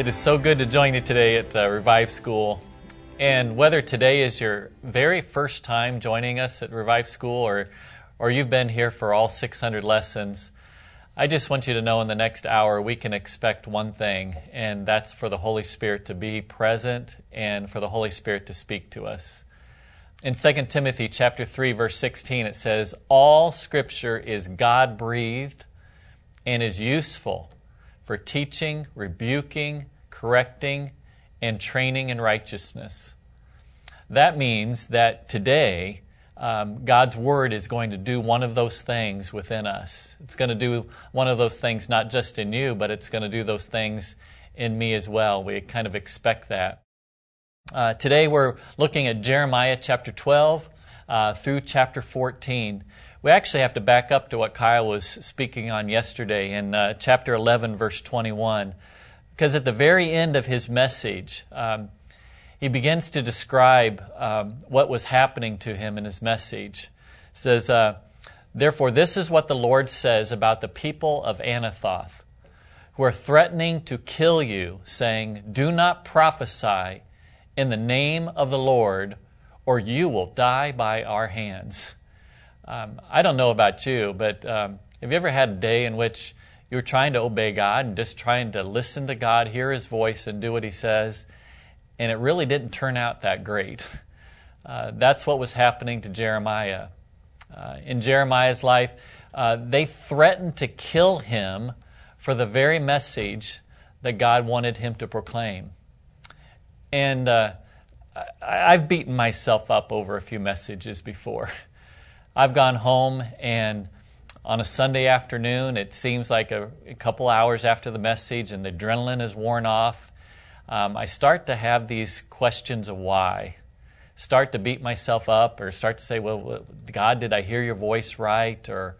It is so good to join you today at uh, Revive School. And whether today is your very first time joining us at Revive School or, or you've been here for all 600 lessons, I just want you to know in the next hour we can expect one thing, and that's for the Holy Spirit to be present and for the Holy Spirit to speak to us. In 2 Timothy chapter 3 verse 16 it says all scripture is God-breathed and is useful for teaching, rebuking, correcting, and training in righteousness. That means that today, um, God's Word is going to do one of those things within us. It's going to do one of those things not just in you, but it's going to do those things in me as well. We kind of expect that. Uh, today we're looking at Jeremiah chapter 12 uh, through chapter 14. We actually have to back up to what Kyle was speaking on yesterday in uh, chapter 11, verse 21, because at the very end of his message, um, he begins to describe um, what was happening to him in his message. He says, uh, Therefore, this is what the Lord says about the people of Anathoth, who are threatening to kill you, saying, Do not prophesy in the name of the Lord, or you will die by our hands. Um, I don't know about you, but um, have you ever had a day in which you were trying to obey God and just trying to listen to God, hear His voice, and do what He says, and it really didn't turn out that great? Uh, that's what was happening to Jeremiah. Uh, in Jeremiah's life, uh, they threatened to kill him for the very message that God wanted him to proclaim. And uh, I've beaten myself up over a few messages before. I've gone home and on a Sunday afternoon, it seems like a, a couple hours after the message and the adrenaline is worn off, um, I start to have these questions of why. Start to beat myself up or start to say, well, God, did I hear your voice right? Or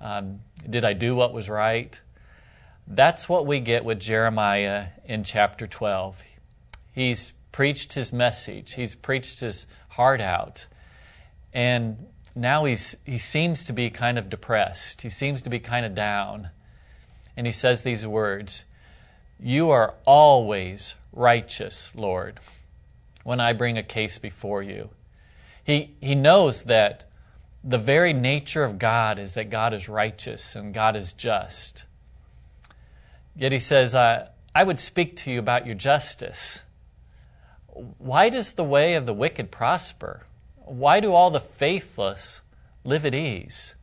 um, did I do what was right? That's what we get with Jeremiah in chapter 12. He's preached his message, he's preached his heart out. And now he's, he seems to be kind of depressed. He seems to be kind of down. And he says these words You are always righteous, Lord, when I bring a case before you. He, he knows that the very nature of God is that God is righteous and God is just. Yet he says, I, I would speak to you about your justice. Why does the way of the wicked prosper? Why do all the faithless live at ease?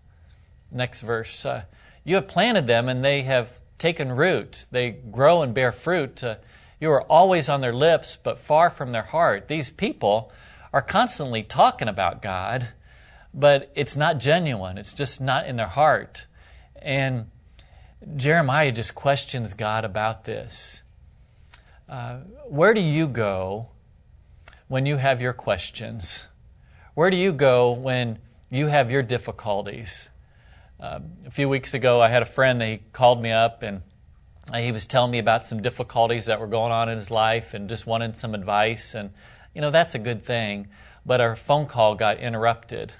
Next verse. Uh, you have planted them and they have taken root. They grow and bear fruit. Uh, you are always on their lips, but far from their heart. These people are constantly talking about God, but it's not genuine. It's just not in their heart. And Jeremiah just questions God about this. Uh, where do you go when you have your questions? Where do you go when you have your difficulties? Uh, a few weeks ago, I had a friend, he called me up and he was telling me about some difficulties that were going on in his life and just wanted some advice. And, you know, that's a good thing. But our phone call got interrupted.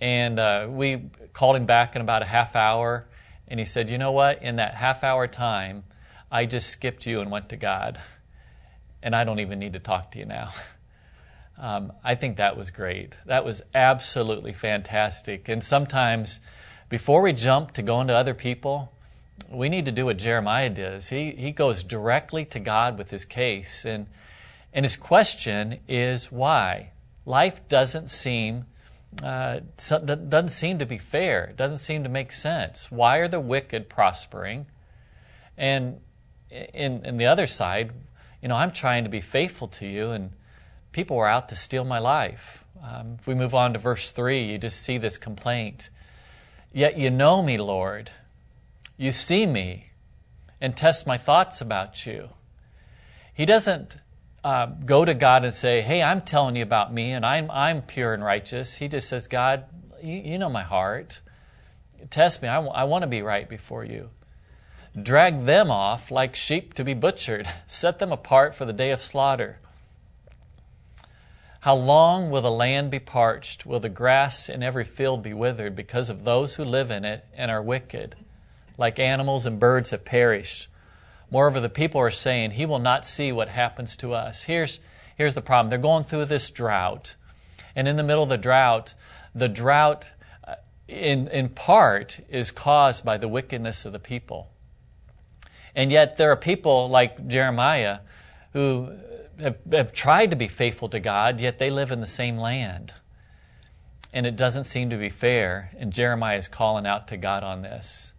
And uh, we called him back in about a half hour. And he said, You know what? In that half hour time, I just skipped you and went to God. And I don't even need to talk to you now. Um, I think that was great. That was absolutely fantastic. And sometimes, before we jump to going to other people, we need to do what Jeremiah does. He, he goes directly to God with his case. And, and his question is why? Life doesn't seem, uh, doesn't seem to be fair. It doesn't seem to make sense. Why are the wicked prospering? And in, in the other side, you know, I'm trying to be faithful to you and people were out to steal my life. Um, if we move on to verse 3, you just see this complaint. Yet you know me, Lord. You see me and test my thoughts about you. He doesn't uh, go to God and say, Hey, I'm telling you about me and I'm, I'm pure and righteous. He just says, God, you, you know my heart. Test me. I, w- I want to be right before you. Drag them off like sheep to be butchered. Set them apart for the day of slaughter. How long will the land be parched? Will the grass in every field be withered because of those who live in it and are wicked? Like animals and birds have perished. Moreover, the people are saying, He will not see what happens to us. Here's, here's the problem they're going through this drought. And in the middle of the drought, the drought, uh, in, in part, is caused by the wickedness of the people. And yet, there are people like Jeremiah who have, have tried to be faithful to God, yet they live in the same land. And it doesn't seem to be fair. And Jeremiah is calling out to God on this.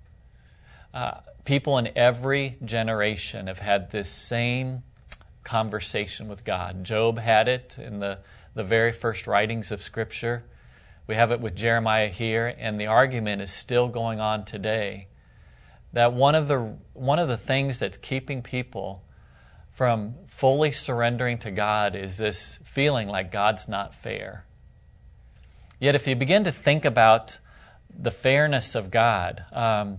Uh, people in every generation have had this same conversation with God. Job had it in the, the very first writings of Scripture. We have it with Jeremiah here, and the argument is still going on today. That one of the, one of the things that's keeping people from fully surrendering to God is this feeling like God's not fair. Yet, if you begin to think about the fairness of God, um,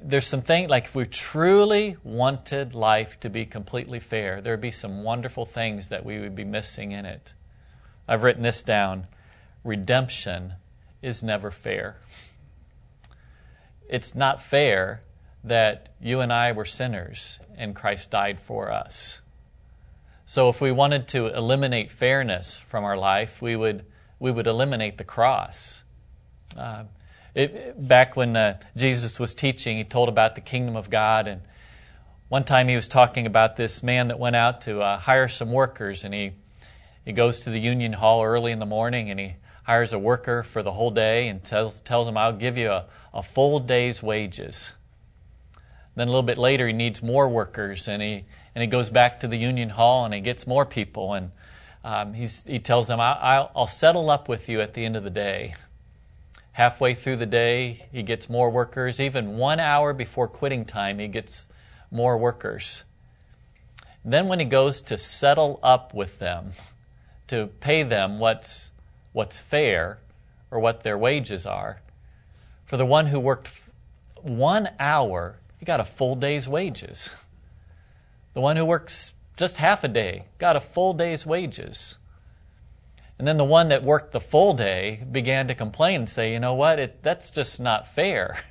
there's some things like if we truly wanted life to be completely fair, there would be some wonderful things that we would be missing in it. I've written this down redemption is never fair. It's not fair that you and I were sinners and Christ died for us. So if we wanted to eliminate fairness from our life, we would, we would eliminate the cross. Uh, it, back when uh, Jesus was teaching, he told about the kingdom of God. And one time he was talking about this man that went out to uh, hire some workers. And he, he goes to the union hall early in the morning and he hires a worker for the whole day and tells, tells him, I'll give you a, a full day's wages. Then a little bit later, he needs more workers, and he and he goes back to the union hall and he gets more people, and um, he tells them, I'll, "I'll settle up with you at the end of the day." Halfway through the day, he gets more workers. Even one hour before quitting time, he gets more workers. Then, when he goes to settle up with them, to pay them what's what's fair or what their wages are, for the one who worked one hour he got a full day's wages. The one who works just half a day got a full day's wages. And then the one that worked the full day began to complain and say, you know what, it, that's just not fair.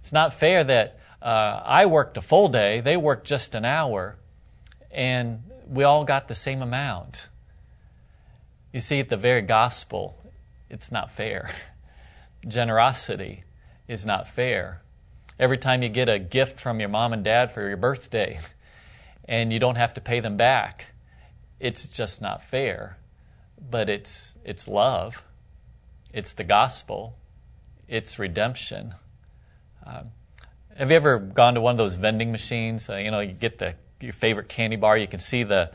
It's not fair that uh, I worked a full day, they worked just an hour, and we all got the same amount. You see, at the very gospel, it's not fair. Generosity is not fair every time you get a gift from your mom and dad for your birthday and you don't have to pay them back. It's just not fair. But it's, it's love, it's the gospel, it's redemption. Um, have you ever gone to one of those vending machines? Uh, you know, you get the your favorite candy bar. You can see the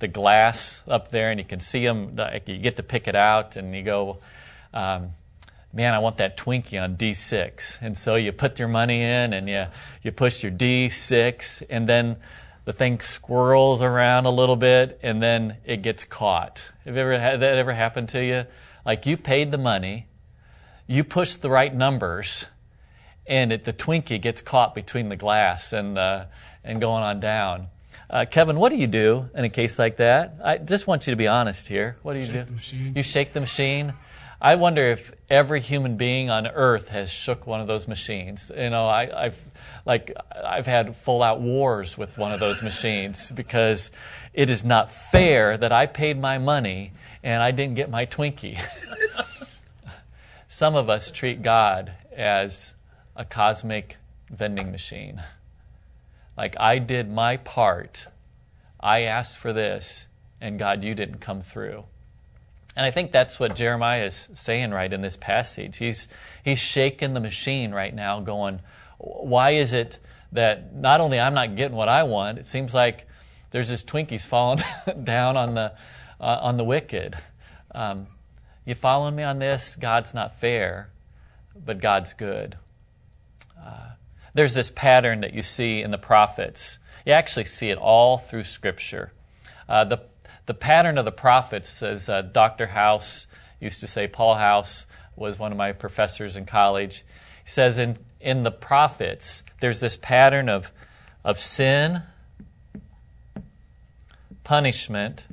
the glass up there, and you can see them. You get to pick it out, and you go. Um, man, I want that Twinkie on D6. And so you put your money in and you, you push your D6 and then the thing squirrels around a little bit and then it gets caught. Have you ever had that ever happen to you? Like you paid the money, you pushed the right numbers, and it, the Twinkie gets caught between the glass and, uh, and going on down. Uh, Kevin, what do you do in a case like that? I just want you to be honest here. What do you shake do? You shake the machine. I wonder if every human being on earth has shook one of those machines. You know, I, have like I've had full out wars with one of those machines because it is not fair that I paid my money and I didn't get my Twinkie. Some of us treat God as a cosmic vending machine. Like I did my part, I asked for this, and God, you didn't come through. And I think that's what Jeremiah is saying right in this passage. He's, he's shaking the machine right now, going, why is it that not only I'm not getting what I want, it seems like there's just Twinkies falling down on the, uh, on the wicked. Um, you following me on this? God's not fair, but God's good. Uh, there's this pattern that you see in the prophets. You actually see it all through Scripture. Uh, the, the pattern of the prophets, as uh, Dr. House used to say, Paul House was one of my professors in college. Says in, in the prophets, there's this pattern of, of sin, punishment,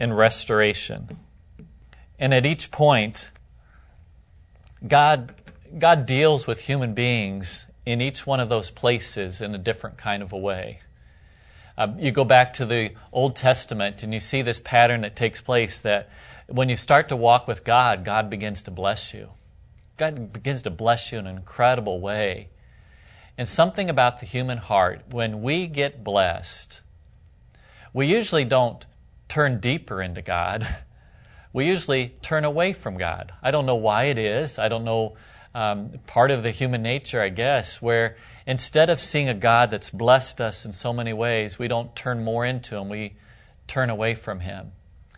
and restoration. And at each point, God, God deals with human beings in each one of those places in a different kind of a way. Uh, you go back to the Old Testament and you see this pattern that takes place that when you start to walk with God, God begins to bless you. God begins to bless you in an incredible way. And something about the human heart, when we get blessed, we usually don't turn deeper into God. We usually turn away from God. I don't know why it is. I don't know um, part of the human nature, I guess, where instead of seeing a God that's blessed us in so many ways, we don't turn more into Him. We turn away from Him.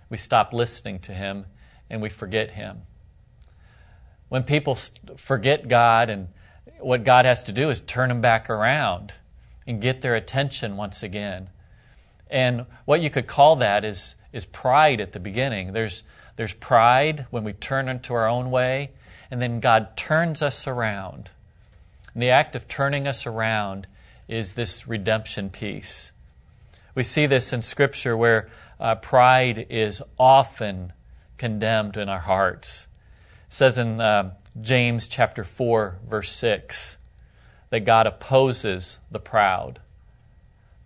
We stop listening to Him and we forget Him. When people forget God and what God has to do is turn them back around and get their attention once again. And what you could call that is, is pride at the beginning. There's, there's pride when we turn into our own way, and then God turns us around. And the act of turning us around is this redemption piece. We see this in Scripture where uh, pride is often condemned in our hearts. It says in uh, James chapter 4, verse 6, that God opposes the proud,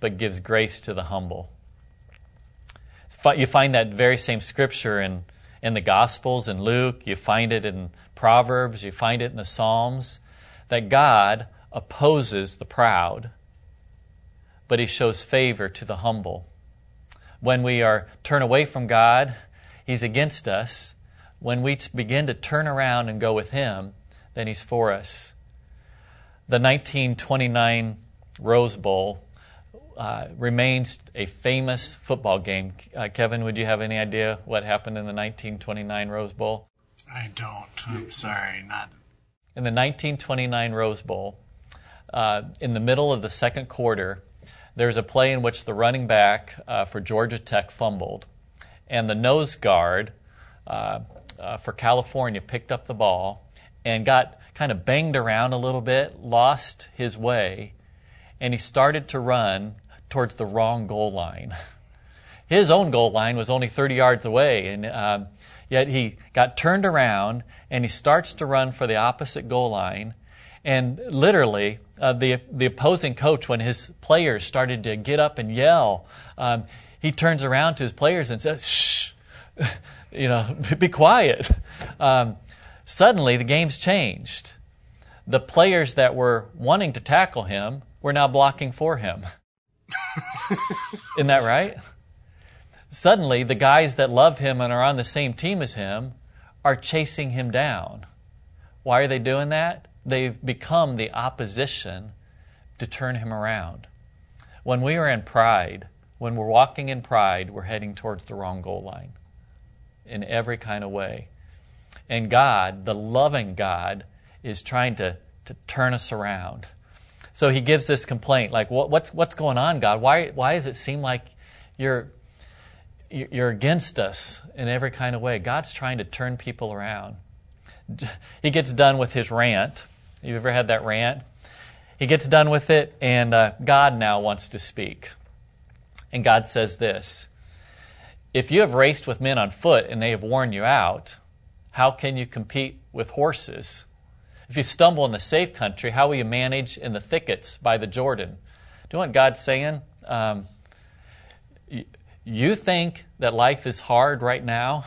but gives grace to the humble. You find that very same scripture in, in the Gospels, in Luke, you find it in Proverbs, you find it in the Psalms, that God opposes the proud, but He shows favor to the humble. When we are turn away from God, He's against us, when we begin to turn around and go with Him, then He's for us. The 1929 Rose Bowl uh, remains a famous football game. Uh, Kevin, would you have any idea what happened in the 1929 Rose Bowl? I don't. I'm sorry, not. In the 1929 Rose Bowl, uh, in the middle of the second quarter, there's a play in which the running back uh, for Georgia Tech fumbled, and the nose guard uh, uh, for California picked up the ball and got kind of banged around a little bit, lost his way, and he started to run towards the wrong goal line. His own goal line was only 30 yards away, and um, yet he got turned around and he starts to run for the opposite goal line. And literally, uh, the the opposing coach, when his players started to get up and yell, um, he turns around to his players and says, "Shh." you know, be quiet. Um, suddenly, the game's changed. The players that were wanting to tackle him were now blocking for him. Isn't that right? Suddenly, the guys that love him and are on the same team as him are chasing him down. Why are they doing that? They've become the opposition to turn him around. When we are in pride, when we're walking in pride, we're heading towards the wrong goal line in every kind of way. And God, the loving God, is trying to, to turn us around. So he gives this complaint like, what, what's, what's going on, God? Why, why does it seem like you're, you're against us in every kind of way? God's trying to turn people around. He gets done with his rant. You ever had that rant? He gets done with it, and uh, God now wants to speak. And God says this if you have raced with men on foot and they have worn you out, how can you compete with horses? If you stumble in the safe country, how will you manage in the thickets by the Jordan? Do you know what God's saying? Um, you think that life is hard right now?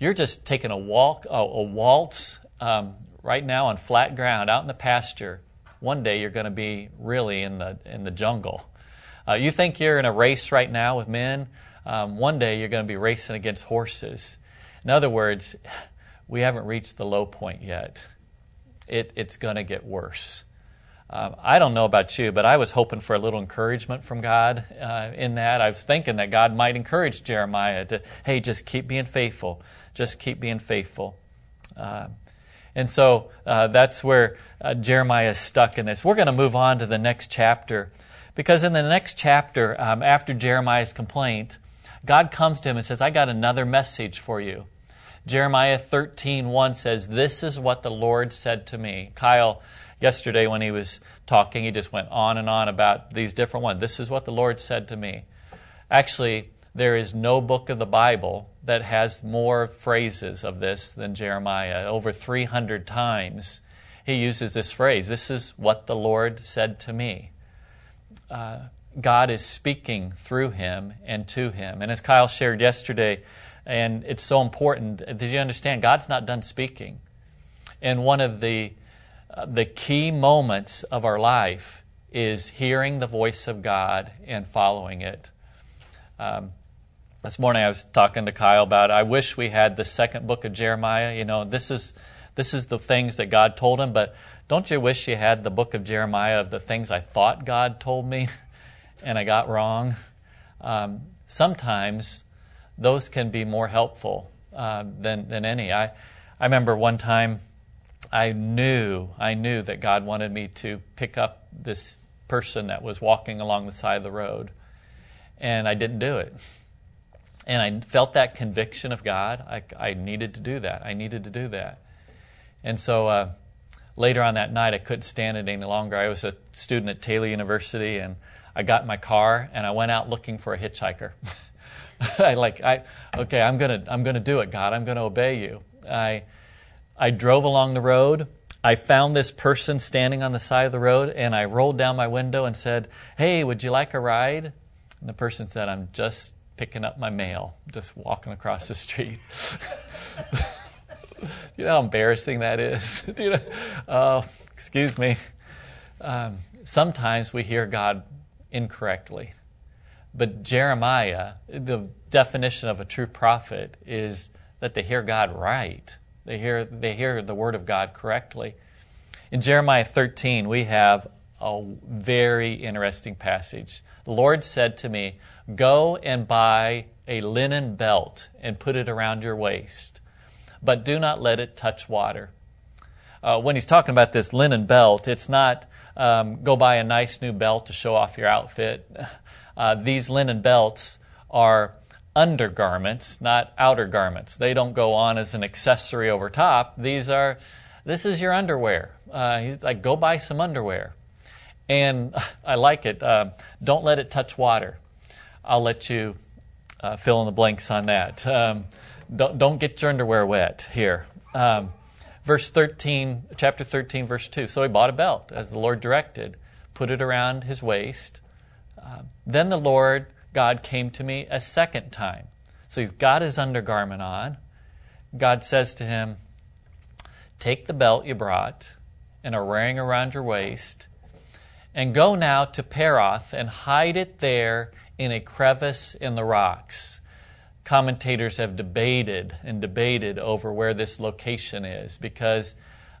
You're just taking a walk, a, waltz um, right now on flat ground out in the pasture. One day you're going to be really in the in the jungle. Uh, you think you're in a race right now with men? um, one day you're going to be racing against horses. In other words, we haven't reached the low point yet. It, it's going to get worse. Um, I don't know about you, but I was hoping for a little encouragement from God uh, in that. I was thinking that God might encourage Jeremiah to, hey, just keep being faithful. Just keep being faithful. Uh, and so uh, that's where uh, Jeremiah is stuck in this. We're going to move on to the next chapter. Because in the next chapter, um, after Jeremiah's complaint, God comes to him and says, I got another message for you. Jeremiah 13, 1 says, This is what the Lord said to me. Kyle, yesterday when he was talking, he just went on and on about these different ones. This is what the Lord said to me. Actually, there is no book of the Bible that has more phrases of this than Jeremiah. Over 300 times he uses this phrase This is what the Lord said to me. Uh, God is speaking through him and to him. And as Kyle shared yesterday, and it's so important, did you understand? God's not done speaking. And one of the, uh, the key moments of our life is hearing the voice of God and following it. Um, this morning I was talking to Kyle about I wish we had the second book of Jeremiah. You know, this is this is the things that God told him, but don't you wish you had the book of Jeremiah of the things I thought God told me and I got wrong? Um, sometimes those can be more helpful uh, than, than any. I, I remember one time I knew, I knew that God wanted me to pick up this person that was walking along the side of the road, and I didn't do it and I felt that conviction of God. I, I, needed to do that. I needed to do that. And so uh, later on that night, I couldn't stand it any longer. I was a student at Taylor University, and I got in my car and I went out looking for a hitchhiker. I like, I okay, I'm gonna, I'm gonna do it, God. I'm gonna obey you. I, I drove along the road. I found this person standing on the side of the road, and I rolled down my window and said, "Hey, would you like a ride?" And the person said, "I'm just picking up my mail, just walking across the street. you know how embarrassing that is? you know, uh, excuse me. Um, sometimes we hear God incorrectly. But Jeremiah, the definition of a true prophet is that they hear God right. They hear, they hear the word of God correctly. In Jeremiah 13, we have a very interesting passage. The Lord said to me, Go and buy a linen belt and put it around your waist, but do not let it touch water. Uh, when he's talking about this linen belt, it's not um, go buy a nice new belt to show off your outfit. Uh, these linen belts are undergarments, not outer garments. They don't go on as an accessory over top. These are, this is your underwear. Uh, he's like, go buy some underwear. And I like it. Uh, don't let it touch water. I'll let you uh, fill in the blanks on that. Um, don't, don't, get your underwear wet here. Um, verse 13, chapter 13, verse 2. So he bought a belt as the Lord directed, put it around his waist. Uh, then the Lord God came to me a second time. So he's got his undergarment on. God says to him, Take the belt you brought and are wearing around your waist, and go now to Perath and hide it there in a crevice in the rocks. Commentators have debated and debated over where this location is because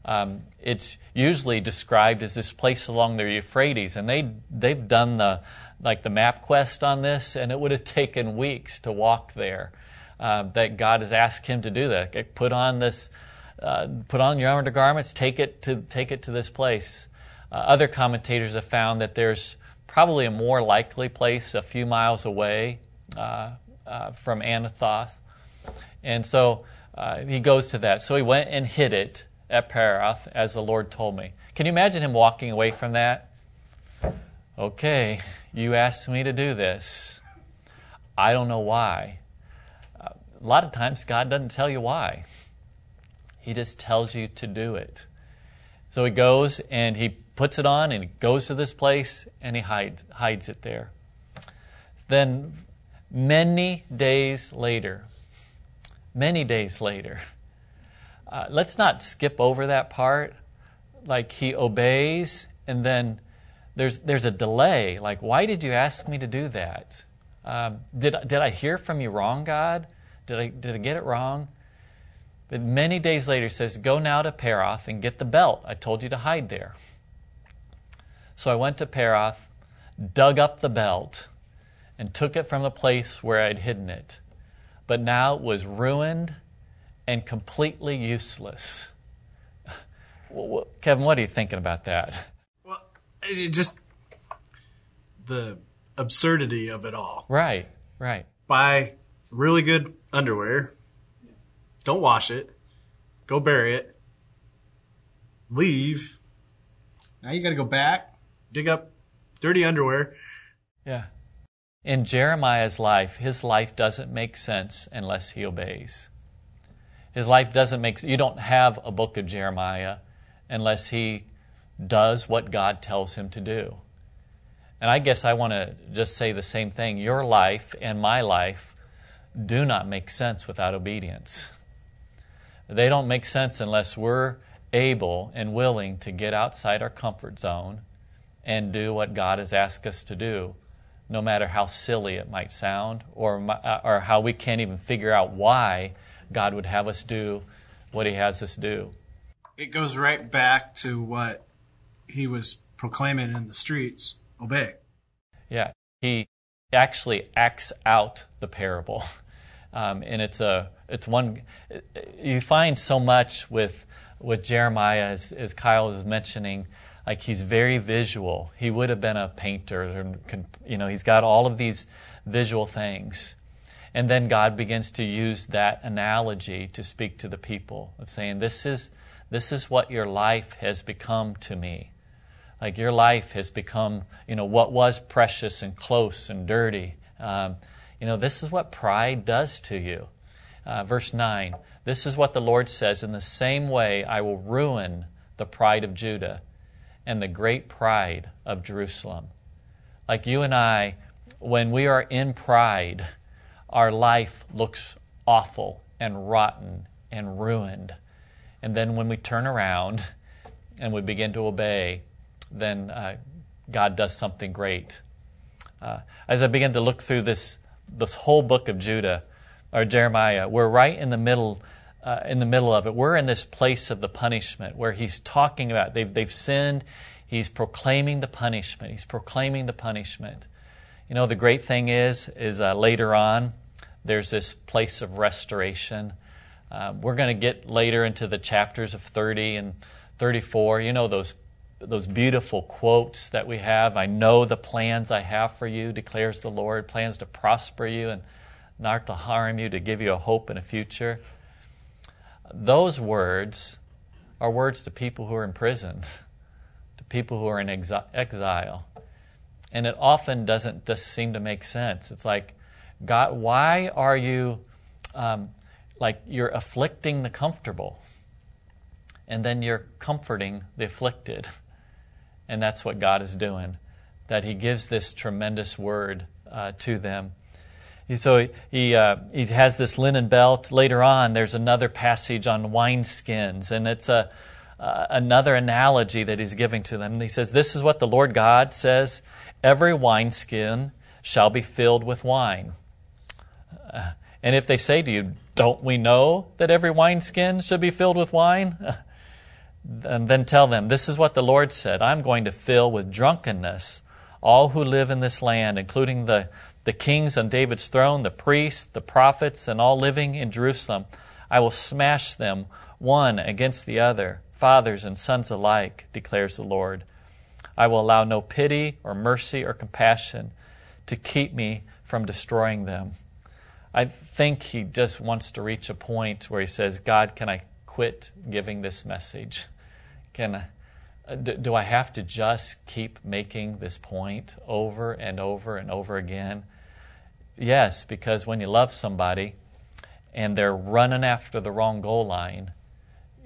um, it's usually described as this place along the Euphrates, and they they've done the like the MapQuest on this, and it would have taken weeks to walk there. Uh, that God has asked him to do that. Put on this, uh, put on your undergarments, take it to take it to this place. Uh, other commentators have found that there's probably a more likely place a few miles away uh, uh, from Anathoth. And so uh, he goes to that. So he went and hid it at Perath as the Lord told me. Can you imagine him walking away from that? Okay, you asked me to do this. I don't know why. A lot of times God doesn't tell you why. He just tells you to do it. So he goes and he puts it on and he goes to this place and he hides, hides it there. Then, many days later, many days later, uh, let's not skip over that part. Like he obeys and then there's, there's a delay. Like, why did you ask me to do that? Um, did, did I hear from you wrong, God? Did I, did I get it wrong? But many days later, says, Go now to Perath and get the belt. I told you to hide there. So I went to Perath, dug up the belt, and took it from the place where I'd hidden it. But now it was ruined and completely useless. Kevin, what are you thinking about that? Well, it just the absurdity of it all. Right, right. Buy really good underwear. Don't wash it. Go bury it. Leave. Now you got to go back, dig up dirty underwear. Yeah. In Jeremiah's life, his life doesn't make sense unless he obeys. His life doesn't make you don't have a book of Jeremiah unless he does what God tells him to do. And I guess I want to just say the same thing. Your life and my life do not make sense without obedience. They don't make sense unless we're able and willing to get outside our comfort zone and do what God has asked us to do, no matter how silly it might sound or, or how we can't even figure out why God would have us do what He has us do. It goes right back to what He was proclaiming in the streets obey. Yeah, He actually acts out the parable. Um, and it's a it's one you find so much with with Jeremiah as, as Kyle was mentioning like he's very visual he would have been a painter you know he's got all of these visual things and then God begins to use that analogy to speak to the people of saying this is this is what your life has become to me like your life has become you know what was precious and close and dirty um, you know, this is what pride does to you. Uh, verse 9 This is what the Lord says In the same way, I will ruin the pride of Judah and the great pride of Jerusalem. Like you and I, when we are in pride, our life looks awful and rotten and ruined. And then when we turn around and we begin to obey, then uh, God does something great. Uh, as I begin to look through this this whole book of Judah or Jeremiah, we're right in the middle. Uh, in the middle of it, we're in this place of the punishment where he's talking about they've they've sinned. He's proclaiming the punishment. He's proclaiming the punishment. You know, the great thing is, is uh, later on, there's this place of restoration. Um, we're going to get later into the chapters of 30 and 34. You know those those beautiful quotes that we have. I know the plans I have for you, declares the Lord, plans to prosper you and not to harm you, to give you a hope and a future. Those words are words to people who are in prison, to people who are in exile. And it often doesn't just seem to make sense. It's like, God, why are you, um, like, you're afflicting the comfortable, and then you're comforting the afflicted? And that's what God is doing, that He gives this tremendous word uh, to them. So he, uh, he has this linen belt. Later on, there's another passage on wineskins, and it's a, uh, another analogy that he's giving to them. And he says, This is what the Lord God says every wineskin shall be filled with wine. Uh, and if they say to you, Don't we know that every wineskin should be filled with wine? and then tell them, This is what the Lord said I'm going to fill with drunkenness all who live in this land, including the, the kings on David's throne, the priests, the prophets, and all living in Jerusalem. I will smash them one against the other, fathers and sons alike, declares the Lord. I will allow no pity or mercy or compassion to keep me from destroying them. I think he just wants to reach a point where he says, God, can I quit giving this message? Can uh, do I have to just keep making this point over and over and over again? Yes, because when you love somebody and they're running after the wrong goal line,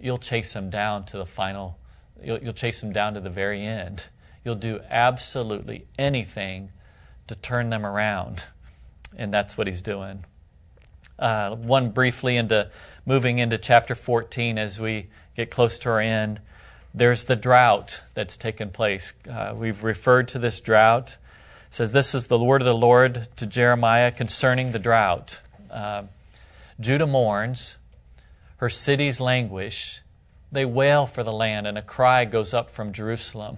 you'll chase them down to the final, you'll, you'll chase them down to the very end. You'll do absolutely anything to turn them around. And that's what he's doing. Uh, one briefly into moving into chapter 14 as we get close to our end. There's the drought that's taken place. Uh, we've referred to this drought. It says, This is the word of the Lord to Jeremiah concerning the drought. Uh, Judah mourns, her cities languish, they wail for the land, and a cry goes up from Jerusalem.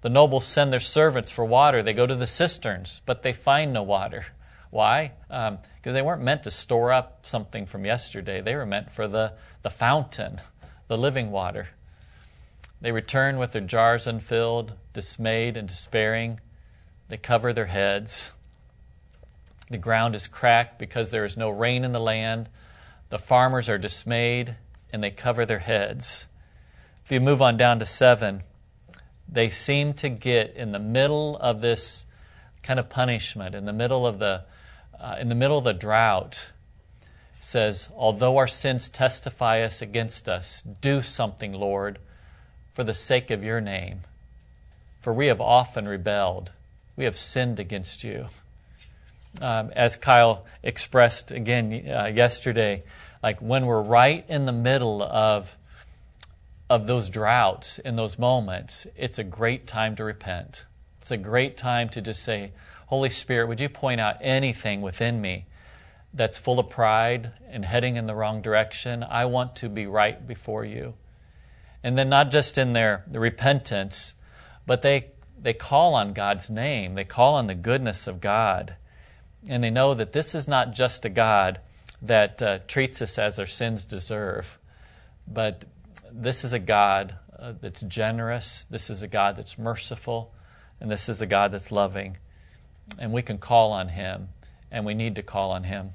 The nobles send their servants for water. They go to the cisterns, but they find no water. Why? Because um, they weren't meant to store up something from yesterday. They were meant for the, the fountain, the living water. They return with their jars unfilled, dismayed and despairing. they cover their heads. The ground is cracked because there is no rain in the land. The farmers are dismayed and they cover their heads. If you move on down to 7, they seem to get in the middle of this kind of punishment, in the middle of the, uh, in the middle of the drought, says, Although our sins testify us against us, do something, Lord, for the sake of your name. For we have often rebelled, we have sinned against you. Um, as Kyle expressed again uh, yesterday, like when we're right in the middle of of those droughts in those moments, it's a great time to repent. It's a great time to just say, Holy Spirit, would you point out anything within me that's full of pride and heading in the wrong direction? I want to be right before you. And then not just in their repentance, but they they call on God's name. They call on the goodness of God. And they know that this is not just a God that uh, treats us as our sins deserve, but this is a God uh, that's generous, this is a God that's merciful, and this is a God that's loving. And we can call on Him, and we need to call on Him.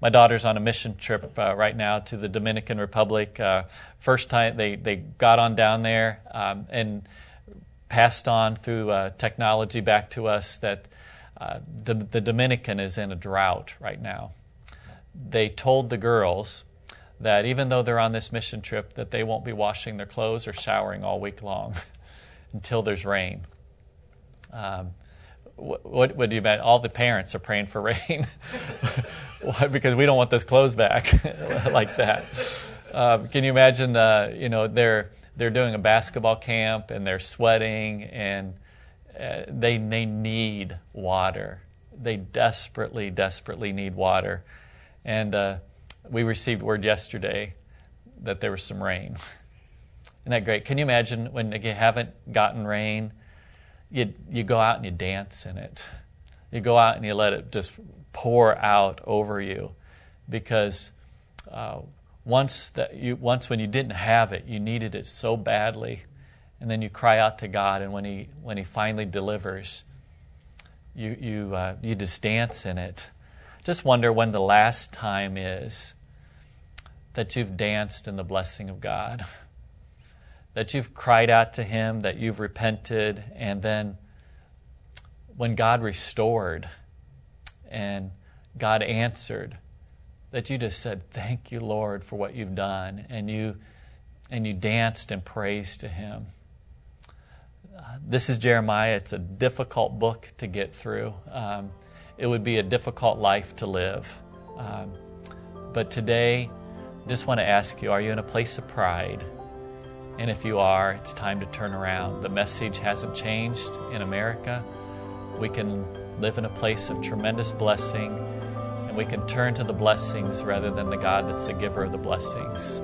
My daughter's on a mission trip uh, right now to the Dominican Republic. Uh, first time they, they got on down there um, and passed on through uh, technology back to us that uh, the, the Dominican is in a drought right now. They told the girls, that even though they're on this mission trip, that they won't be washing their clothes or showering all week long until there's rain. Um, what, what, do you bet? All the parents are praying for rain because we don't want those clothes back like that. Um, can you imagine? Uh, you know, they're they're doing a basketball camp and they're sweating and uh, they they need water. They desperately, desperately need water, and uh, we received word yesterday that there was some rain. Isn't that great? Can you imagine when you haven't gotten rain, you, you go out and you dance in it. You go out and you let it just pour out over you because uh, once that you once when you didn't have it, you needed it so badly, and then you cry out to God, and when He when He finally delivers, you you uh, you just dance in it. Just wonder when the last time is that you've danced in the blessing of God, that you've cried out to Him, that you've repented, and then when God restored and God answered, that you just said, Thank you, Lord, for what you've done, and you and you danced and praised to Him. Uh, this is Jeremiah. It's a difficult book to get through. Um, it would be a difficult life to live. Um, but today, just want to ask you are you in a place of pride? And if you are, it's time to turn around. The message hasn't changed in America. We can live in a place of tremendous blessing, and we can turn to the blessings rather than the God that's the giver of the blessings.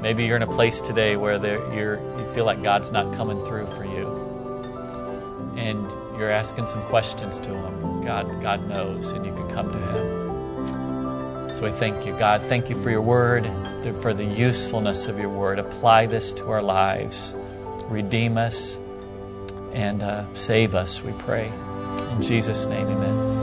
Maybe you're in a place today where you feel like God's not coming through for you. And you're asking some questions to Him. God, God knows, and you can come to Him. So we thank you, God. Thank you for your word, for the usefulness of your word. Apply this to our lives. Redeem us and uh, save us, we pray. In Jesus' name, amen.